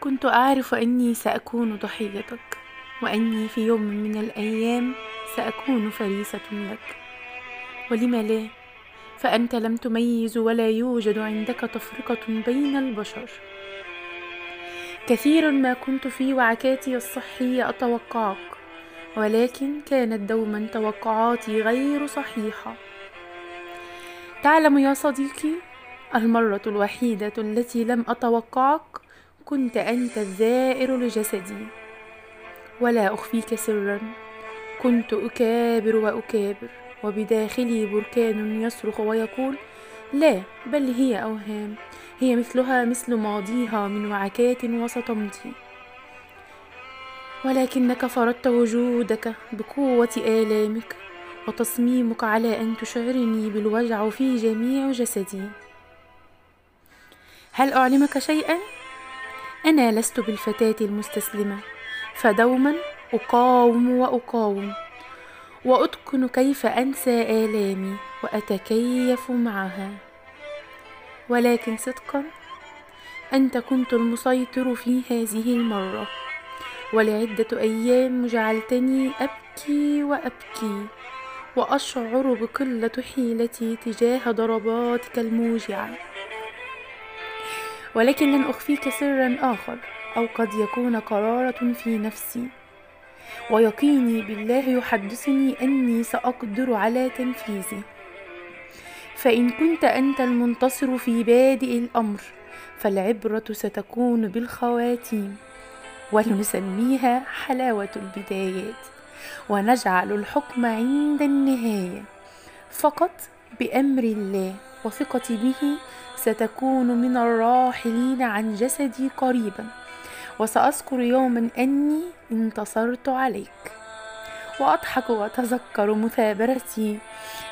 كنت أعرف أني سأكون ضحيتك وأني في يوم من الأيام سأكون فريسة لك. ولم لا؟ فأنت لم تميز ولا يوجد عندك تفرقة بين البشر. كثير ما كنت في وعكاتي الصحية أتوقعك ولكن كانت دوما توقعاتي غير صحيحة. تعلم يا صديقي المرة الوحيدة التي لم أتوقعك كنت أنت الزائر لجسدي. ولا أخفيك سرا كنت أكابر وأكابر وبداخلي بركان يصرخ ويقول لا بل هي أوهام هي مثلها مثل ماضيها من وعكات وسطمتي ولكنك فرضت وجودك بقوة آلامك وتصميمك على أن تشعرني بالوجع في جميع جسدي. هل أعلمك شيئا؟ أنا لست بالفتاة المستسلمة فدوما أقاوم وأقاوم وأتقن كيف أنسى آلامي وأتكيف معها. ولكن صدقا أنت كنت المسيطر في هذه المرة ولعدة أيام جعلتني أبكي وأبكي وأشعر بقلة حيلتي تجاه ضرباتك الموجعة. ولكن لن أخفيك سرا آخر أو قد يكون قرارة في نفسي. ويقيني بالله يحدثني أني سأقدر على تنفيذه فإن كنت أنت المنتصر في بادئ الأمر فالعبرة ستكون بالخواتيم. ولنسميها حلاوة البدايات. ونجعل الحكم عند النهاية. فقط بأمر الله وثقتي به ستكون من الراحلين عن جسدي قريبا وسأذكر يوما أني انتصرت عليك. وأضحك وأتذكر مثابرتي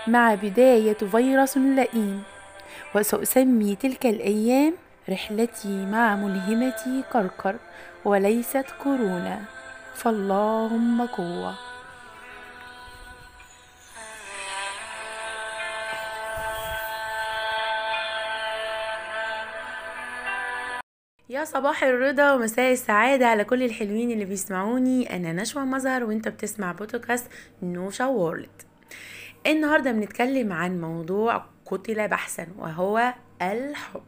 مع بداية فيروس لئيم وسأسمي تلك الأيام رحلتي مع ملهمتي كركر وليست كورونا. فاللهم قوة. يا صباح الرضا ومساء السعادة على كل الحلوين اللي بيسمعوني. أنا نشوى مظهر وأنت بتسمع بودكاست نوشا وورلد النهاردة بنتكلم عن موضوع قتل بحثا وهو الحب.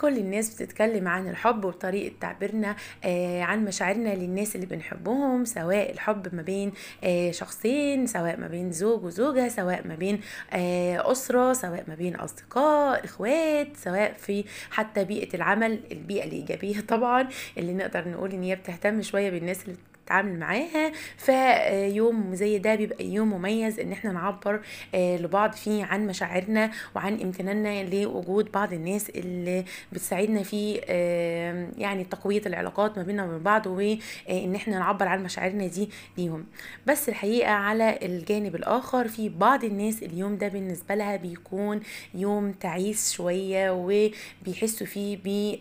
كل الناس بتتكلم عن الحب وطريقة تعبيرنا آه عن مشاعرنا للناس اللي بنحبهم سواء الحب ما بين آه شخصين سواء ما بين زوج وزوجة سواء ما بين آه أسرة سواء ما بين أصدقاء إخوات سواء في حتى بيئة العمل البيئة الإيجابية طبعا اللي نقدر نقول إن هي بتهتم شوية بالناس اللي نتعامل معاها فيوم زي ده بيبقى يوم مميز إن إحنا نعبر لبعض فيه عن مشاعرنا وعن امتناننا لوجود بعض الناس اللي بتساعدنا في يعني تقوية العلاقات ما بيننا وبين بعض وان إحنا نعبر عن مشاعرنا دي ليهم. بس الحقيقة على الجانب الآخر في بعض الناس اليوم ده بالنسبة لها بيكون يوم تعيس شوية وبيحسوا فيه ب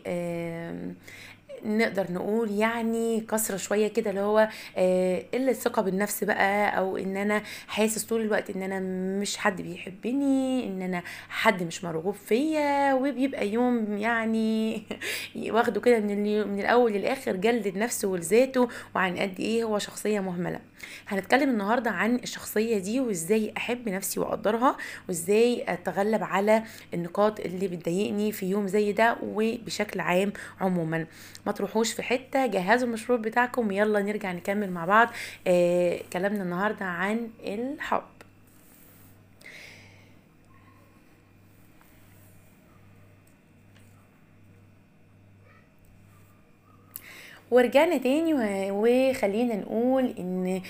نقدر نقول يعني كسرة شوية كده اللي هو قلة ثقة بالنفس بقى أو إن أنا حاسس طول الوقت إن أنا مش حد بيحبني إن أنا حد مش مرغوب فيا وبيبقى يوم يعني واخده كده من, من الأول للآخر جلد نفسه ولذاته وعن قد إيه هو شخصية مهملة. هنتكلم النهاردة عن الشخصية دي وإزاي أحب نفسي وأقدرها وإزاي أتغلب على النقاط اللي بتضايقني في يوم زي ده وبشكل عام عموما. ما تروحوش في حتة جهزوا المشروب بتاعكم يلا نرجع نكمل مع بعض. آه كلامنا النهارده عن الحب. ورجعنا تاني وخلينا نقول إن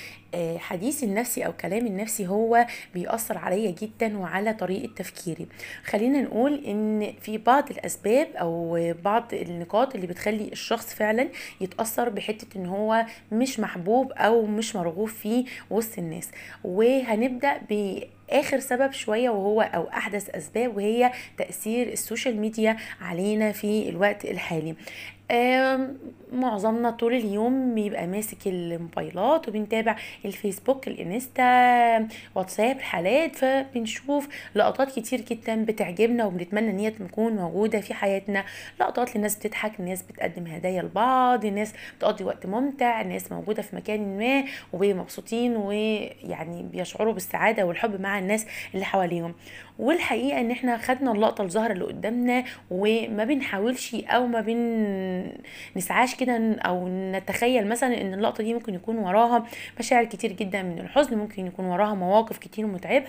حديث النفسي أو كلام النفسي هو بيأثر عليا جدا وعلى طريقة تفكيري. خلينا نقول إن في بعض الأسباب أو بعض النقاط اللي بتخلي الشخص فعلا يتأثر بحتة إن هو مش محبوب أو مش مرغوب فيه وسط الناس. وهنبدأ ب اخر سبب شوية وهو أو أحدث أسباب وهي تأثير ال social media علينا في الوقت الحالي. معظمنا طول اليوم بيبقى ماسك الموبايلات وبنتابع الفيسبوك الانستا واتساب الحالات فبنشوف لقطات كتير جدا بتعجبنا وبنتمنى إن هي تكون موجودة في حياتنا. لقطات لناس بتضحك ناس بتقدم هدايا لبعض ناس بتقضي وقت ممتع ناس موجودة في مكان ما ومبسوطين ويعني بيشعروا بالسعادة والحب مع الناس اللي حواليهم. والحقيقة إن إحنا خدنا اللقطة الظاهرة اللي قدامنا وما بنحاولش أو ما بن نسعاش كده أو نتخيل مثلا إن اللقطة دي ممكن يكون وراها مشاعر كتير جدا من الحزن ممكن يكون وراها مواقف كتير متعبة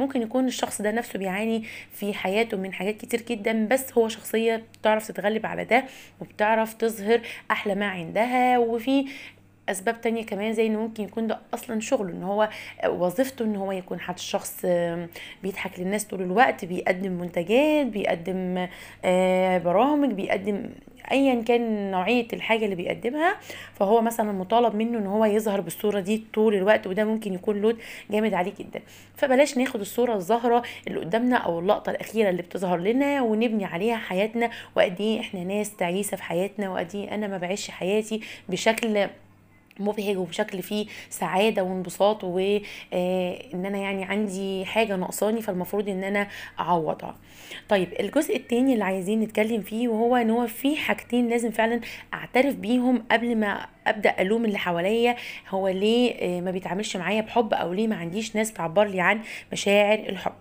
ممكن يكون الشخص ده نفسه بيعاني في حياته من حاجات كتير جدا بس هو شخصية بتعرف تتغلب على ده وبتعرف تظهر أحلى ما عندها. وفي أسباب تانية كمان زي إنه ممكن يكون ده أصلا شغله إن هو وظيفته إن هو يكون حد شخص بيضحك للناس طول الوقت بيقدم منتجات بيقدم آه، برامج بيقدم ايا كان نوعية الحاجة اللي بيقدمها فهو مثلا مطالب منه إن هو يظهر بالصورة دي طول الوقت وده ممكن يكون لود جامد عليه جدا. فبلاش ناخد الصورة الظاهرة اللي قدامنا أو اللقطة الأخيرة اللي بتظهر لنا ونبني عليها حياتنا وقد إيه إحنا ناس تعيسة في حياتنا وقد إيه أنا ما بعيش حياتي بشكل مبهج وبشكل فيه سعادة وانبساط وان أنا يعني عندي حاجة ناقصاني فالمفروض إن أنا أعوضها. طيب الجزء التاني اللي عايزين نتكلم فيه وهو إن هو في حاجتين لازم فعلا أعترف بيهم قبل ما أبدأ ألوم اللي حواليا. هو ليه آه، ما بيتعاملش معايا بحب أو ليه ما عنديش ناس تعبر لي عن مشاعر الحب.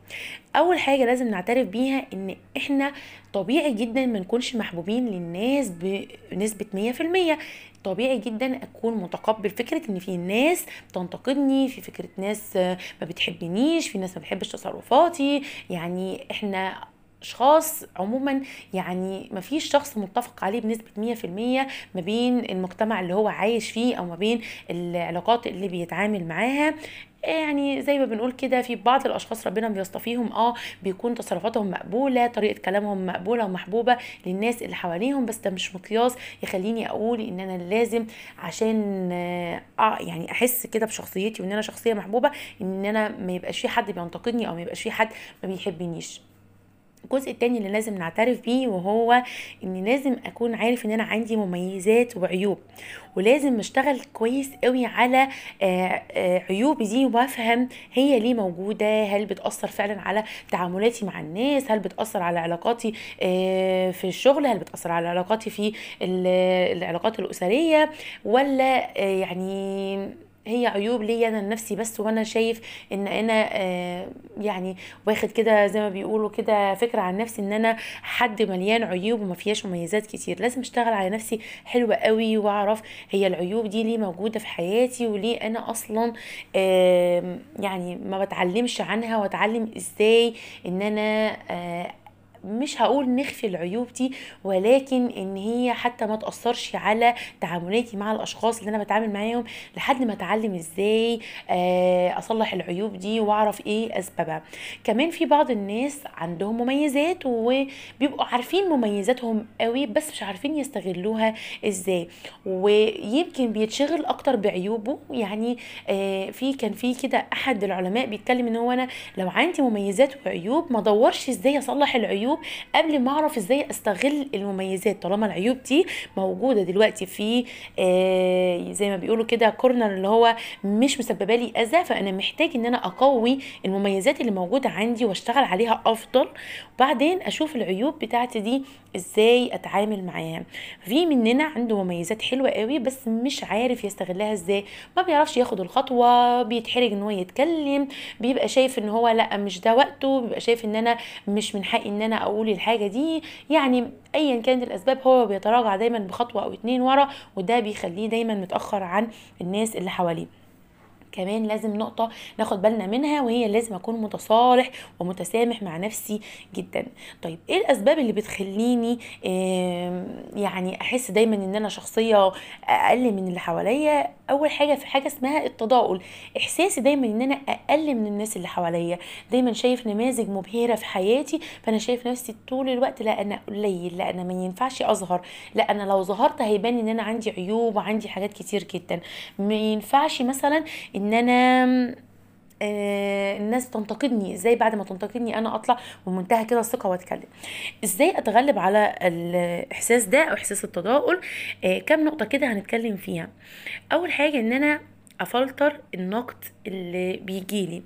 أول حاجة لازم نعترف بيها إن إحنا طبيعي جدا ما نكونش محبوبين للناس بنسبة 100% طبيعي جدا أكون متقبل فكرة إن في ناس بتنتقدني في فكرة ناس آه، ما بتحبنيش في ناس ما بتحبش تصرفاتي. يعني إحنا أشخاص عموما يعني ما فيش شخص متفق عليه بنسبة 100% ما بين المجتمع اللي هو عايش فيه أو ما بين العلاقات اللي بيتعامل معاها. يعني زي ما بنقول كده في بعض الأشخاص ربنا بيصطفيهم آه بيكون تصرفاتهم مقبولة طريقة كلامهم مقبولة ومحبوبة للناس اللي حواليهم بس ده مش مقياس يخليني أقول إن أنا لازم عشان آه، يعني أحس كده بشخصيتي وإن أنا شخصية محبوبة إن أنا ما يبقاش في حد بينتقدني أو ما يبقاش في حد ما بيحبنيش. الجزء التاني اللي لازم نعترف بيه وهو إن لازم أكون عارف إن أنا عندي مميزات وعيوب. ولازم أشتغل كويس قوي على آه، آه، عيوبي دي وأفهم هي ليه موجودة هل بتأثر فعلا على تعاملاتي مع الناس هل بتأثر على علاقاتي آه، في الشغل هل بتأثر على علاقاتي في ال- العلاقات الأسرية ولا يعني هي عيوب ليا أنا لنفسي بس وأنا شايف إن أنا آه، يعني واخد كده زي ما بيقولوا كده فكرة عن نفسي إن أنا حد مليان عيوب وما فيهاش مميزات كتير. لازم أشتغل على نفسي حلوة قوي وأعرف هي العيوب دي ليه موجودة في حياتي وليه أنا أصلا يعني ما بتعلمش عنها وأتعلم إزاي إن أنا آه، مش هقول نخفي العيوب دي ولكن إن هي حتى ما تأثرش على تعاملاتي مع الأشخاص اللي أنا بتعامل معاهم لحد ما أتعلم إزاي آه، أصلح العيوب دي وأعرف إيه أسبابها. كمان في بعض الناس عندهم مميزات وبيبقوا عارفين مميزاتهم قوي بس مش عارفين يستغلوها إزاي. ويمكن بيتشغل أكتر بعيوبه. يعني آه، في كان في كده أحد العلماء بيتكلم إن هو أنا لو عندي مميزات وعيوب ما أدورش إزاي أصلح العيوب قبل ما أعرف إزاي أستغل المميزات. طالما العيوب دي موجودة دلوقتي في آه، زي ما بيقولوا كده كورنر اللي هو مش مسببة لي أذى فأنا محتاج إن أنا أقوي المميزات اللي موجودة عندي وأشتغل عليها أفضل. وبعدين أشوف العيوب بتاعتي دي إزاي أتعامل معاها. في مننا عنده مميزات حلوة قوي بس مش عارف يستغلها إزاي. ما بيعرفش ياخد الخطوة بيتحرج إن هو يتكلم بيبقى شايف إن هو لأ مش ده وقته بيبقى شايف إن أنا مش من حقي إن أنا أقول الحاجة دي يعني ايا كانت الأسباب هو بيتراجع دايما بخطوة أو اتنين ورا وده بيخليه دايما متأخر عن الناس اللي حواليه. كمان لازم نقطة ناخد بالنا منها وهي لازم أكون متصالح ومتسامح مع نفسي جدا. طيب إيه الأسباب اللي بتخليني آم، يعني أحس دايما إن أنا شخصية أقل من اللي حواليا؟ أول حاجة في حاجة اسمها التضاؤل. إحساسي دايما إن أنا أقل من الناس اللي حواليا. دايما شايف نماذج مبهرة في حياتي فأنا شايف نفسي طول الوقت لا أنا قليل لا أنا ما ينفعش أظهر. لا أنا لو ظهرت هيبان إن أنا عندي عيوب وعندي حاجات كتير جدا. ما ينفعش مثلا إن أنا آه الناس تنتقدني. إزاي بعد ما تنتقدني أنا أطلع بمنتهى كده الثقة وأتكلم؟ إزاي أتغلب على الإحساس ده أو إحساس التضاؤل؟ آه كام نقطة كده هنتكلم فيها. أول حاجة إن أنا أفلتر النقد اللي بيجيلي.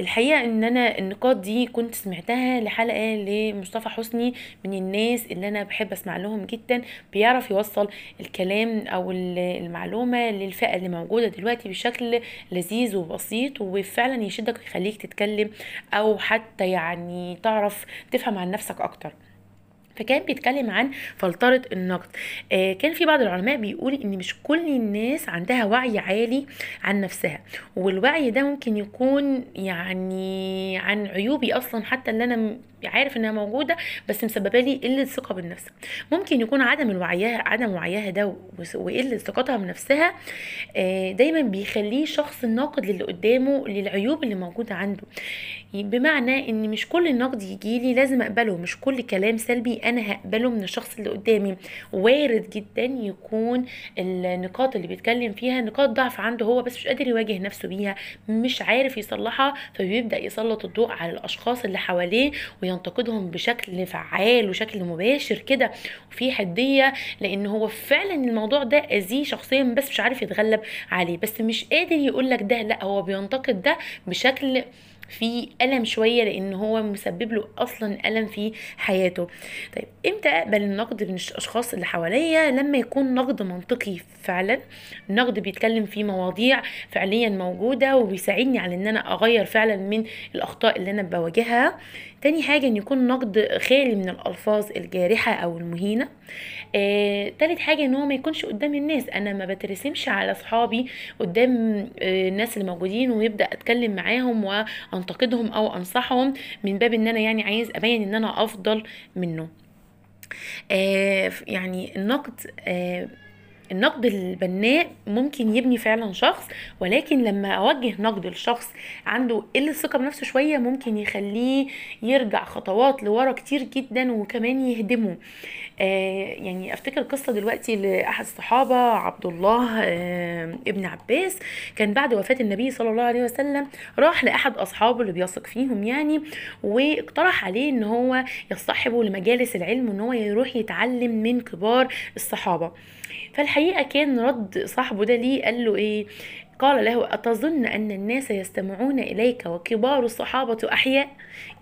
الحقيقة إن أنا النقاط دي كنت سمعتها لحلقة لمصطفى حسني من الناس اللي أنا بحب أسمع لهم جدا بيعرف يوصل الكلام أو المعلومة للفئة اللي موجودة دلوقتي بشكل لذيذ وبسيط وفعلا يشدك ويخليك تتكلم أو حتى يعني تعرف تفهم عن نفسك أكتر. فكان بيتكلم عن فلترة النقد. آه كان في بعض العلماء بيقول إن مش كل الناس عندها وعي عالي عن نفسها والوعي ده ممكن يكون يعني عن عيوبي أصلا حتى اللي أنا عارف إنها موجودة بس مسببة لي قلة ثقة بالنفس. ممكن يكون عدم الوعيها عدم وعيها ده وقلة ثقتها بنفسها آه دايما بيخليه شخص ناقد للي قدامه للعيوب اللي موجودة عنده. بمعنى إن مش كل النقد يجيلي لازم أقبله مش كل كلام سلبي أنا هقبله من الشخص اللي قدامي. وارد جدا يكون النقاط اللي بيتكلم فيها نقاط ضعف عنده هو بس مش قادر يواجه نفسه بيها مش عارف يصلحها فبيبدأ يسلط الضوء على الأشخاص اللي حواليه وينتقدهم بشكل فعال وشكل مباشر كده وفي حدية لأن هو فعلا الموضوع ده أذيه شخصيا بس مش عارف يتغلب عليه. بس مش قادر يقول لك ده لأ هو بينتقد ده بشكل في ألم شوية لأن هو مسبب له أصلا ألم في حياته. طيب إمتى أقبل النقد من الأشخاص اللي حواليا لما يكون نقد منطقي فعلا؟ نقد بيتكلم في مواضيع فعليا موجودة وبيساعدني على إن أنا أغير فعلا من الأخطاء اللي أنا بواجهها. تاني حاجة إن يكون نقد خالي من الألفاظ الجارحة أو المهينة. آه، تالت حاجة إن هو ما يكونش قدام الناس. أنا ما بترسمش على أصحابي قدام آه الناس اللي موجودين ويبدأ أتكلم معاهم وأنتقدهم أو أنصحهم من باب إن أنا يعني عايز أبين إن أنا أفضل منه. آه يعني النقد آه النقد البناء ممكن يبني فعلا شخص ولكن لما أوجه نقد لشخص عنده قلة ثقة بنفسه شوية ممكن يخليه يرجع خطوات لورا كتير جدا وكمان يهدمه. آه يعني أفتكر قصة دلوقتي لأحد الصحابة عبد الله آه ابن عباس. كان بعد وفاة النبي صلى الله عليه وسلم راح لأحد أصحابه اللي بيثق فيهم يعني واقترح عليه إن هو يصطحبه لمجالس العلم وإن هو يروح يتعلم من كبار الصحابة. فالحقيقة كان رد صاحبه ده ليه قال له إيه قال له أتظن أن الناس يستمعون إليك وكبار الصحابة أحياء؟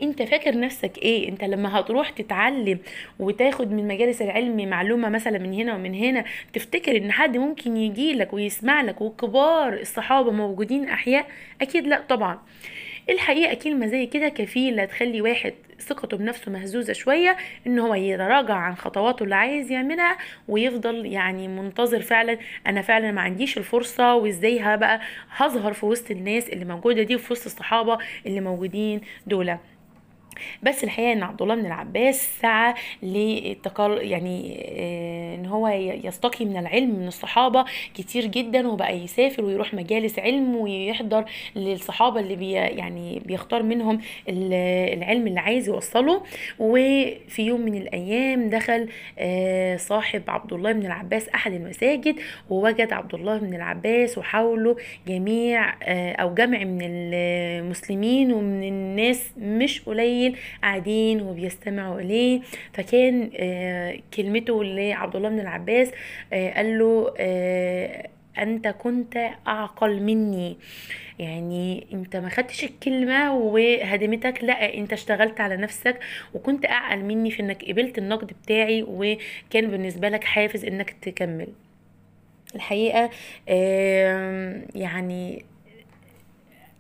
أنت فاكر نفسك إيه؟ أنت لما هتروح تتعلم وتاخد من مجالس العلم معلومة مثلا من هنا ومن هنا تفتكر أن حد ممكن يجي لك ويسمع لك وكبار الصحابة موجودين أحياء؟ أكيد لأ طبعا. الحقيقة كلمه زي كده كفيله تخلي واحد ثقته بنفسه مهزوزة شوية إن هو يتراجع عن خطواته اللي عايز يعملها ويفضل يعني منتظر فعلا أنا فعلا ما عنديش الفرصة وإزاي هبقى هظهر في وسط الناس اللي موجودة دي وفي وسط الصحابة اللي موجودين دول. بس الحقيقة إن عبد الله بن العباس سعى للتقل يعني آه، إن هو يستقي من العلم من الصحابة كتير جدا وبقى يسافر ويروح مجالس علم ويحضر للصحابة اللي بي يعني بيختار منهم العلم اللي عايز يوصله. وفي يوم من الأيام دخل آه، صاحب عبد الله بن العباس أحد المساجد ووجد عبد الله بن العباس وحوله جميع آه، أو جمع من المسلمين ومن الناس مش قليل قاعدين وبيستمعوا إليه. فكان آه، كلمته لعبد الله بن العباس آه، قال له آه، أنت كنت أعقل مني. يعني أنت ما خدتش الكلمة وهدمتك لا أنت اشتغلت على نفسك وكنت أعقل مني في إنك قبلت النقد بتاعي وكان بالنسبة لك حافز إنك تكمل. الحقيقة يعني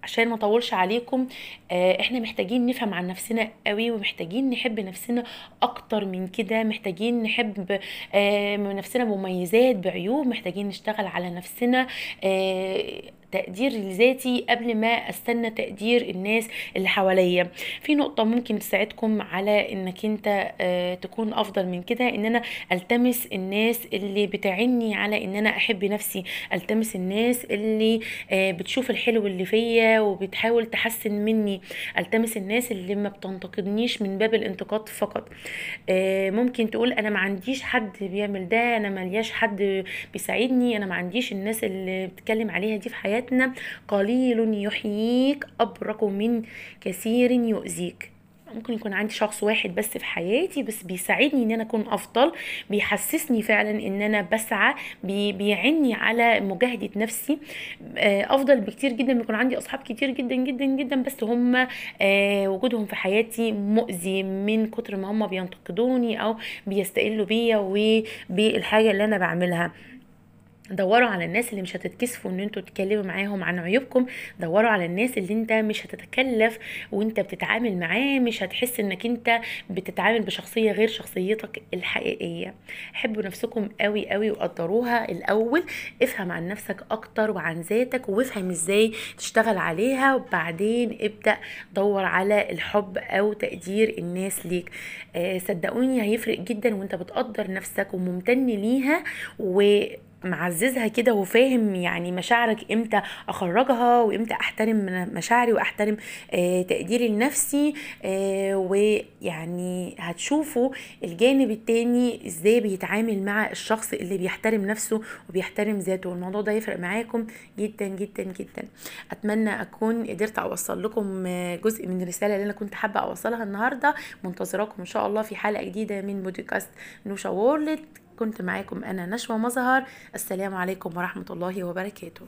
عشان ما اطولش عليكم آه، إحنا محتاجين نفهم عن نفسنا قوي ومحتاجين نحب نفسنا أكتر من كده محتاجين نحب آه، نفسنا مميزات بعيوب محتاجين نشتغل على نفسنا آه، تقدير لذاتي قبل ما أستنى تقدير الناس اللي حواليا. في نقطة ممكن تساعدكم على إنك أنت آه، تكون أفضل من كده إن أنا ألتمس الناس اللي بتعني على إن أنا أحب نفسي. ألتمس الناس اللي آه، بتشوف الحلو اللي فيا وبتحاول تحسن مني. ألتمس الناس اللي ما بتنتقدنيش من باب الانتقاد فقط. آه، ممكن تقول أنا ما عنديش حد بيعمل ده أنا ملياش حد بيساعدني أنا ما عنديش الناس اللي بتتكلم عليها دي في حياتي. حياتنا قليل يحييك أبرك من كثير يؤذيك. ممكن يكون عندي شخص واحد بس في حياتي بس بيساعدني إن أنا أكون أفضل بيحسسني فعلا إن أنا بسعى بي بيعني على مجاهدة نفسي. آه، أفضل بكتير جدا بيكون عندي أصحاب كتير جدا جدا جدا بس هم آه، وجودهم في حياتي مؤذي من كتر ما هم بينتقدوني أو بيستقلوا بيا وبالحاجة اللي أنا بعملها. دوروا على الناس اللي مش هتتكسفوا إن أنتوا تتكلموا معاهم عن عيوبكم دوروا على الناس اللي انت مش هتتكلف وانت بتتعامل معاه مش هتحس إنك انت بتتعامل بشخصية غير شخصيتك الحقيقية. حبوا نفسكم قوي قوي وقدروها الأول. افهم عن نفسك أكتر وعن ذاتك وافهم إزاي تشتغل عليها. وبعدين ابدأ دور على الحب أو تقدير الناس ليك. آه صدقوني هيفرق جدا وانت بتقدر نفسك وممتن ليها و معززها كده وفاهم يعني مشاعرك إمتى أخرجها وامتى أحترم مشاعري وأحترم آه تقديري لنفسي آه ويعني هتشوفوا الجانب التاني إزاي بيتعامل مع الشخص اللي بيحترم نفسه وبيحترم ذاته الموضوع ده يفرق معاكم جدا جدا جدا. أتمنى أكون قدرت أوصل لكم آه، جزء من الرسالة اللي أنا كنت حابة أوصلها النهارده. منتظراكم إن شاء الله في حلقة جديدة من بودكاست نوشا وورلد. كنت معاكم أنا نشوى مظهر. السلام عليكم ورحمة الله وبركاته.